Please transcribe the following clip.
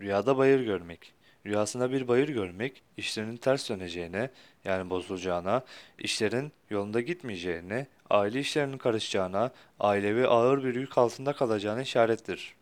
Rüyada bayır görmek. Rüyasında bir bayır görmek, işlerin ters döneceğine, yani bozulacağına, işlerin yolunda gitmeyeceğine, aile işlerinin karışacağına, ailevi ağır bir yük altında kalacağına işarettir.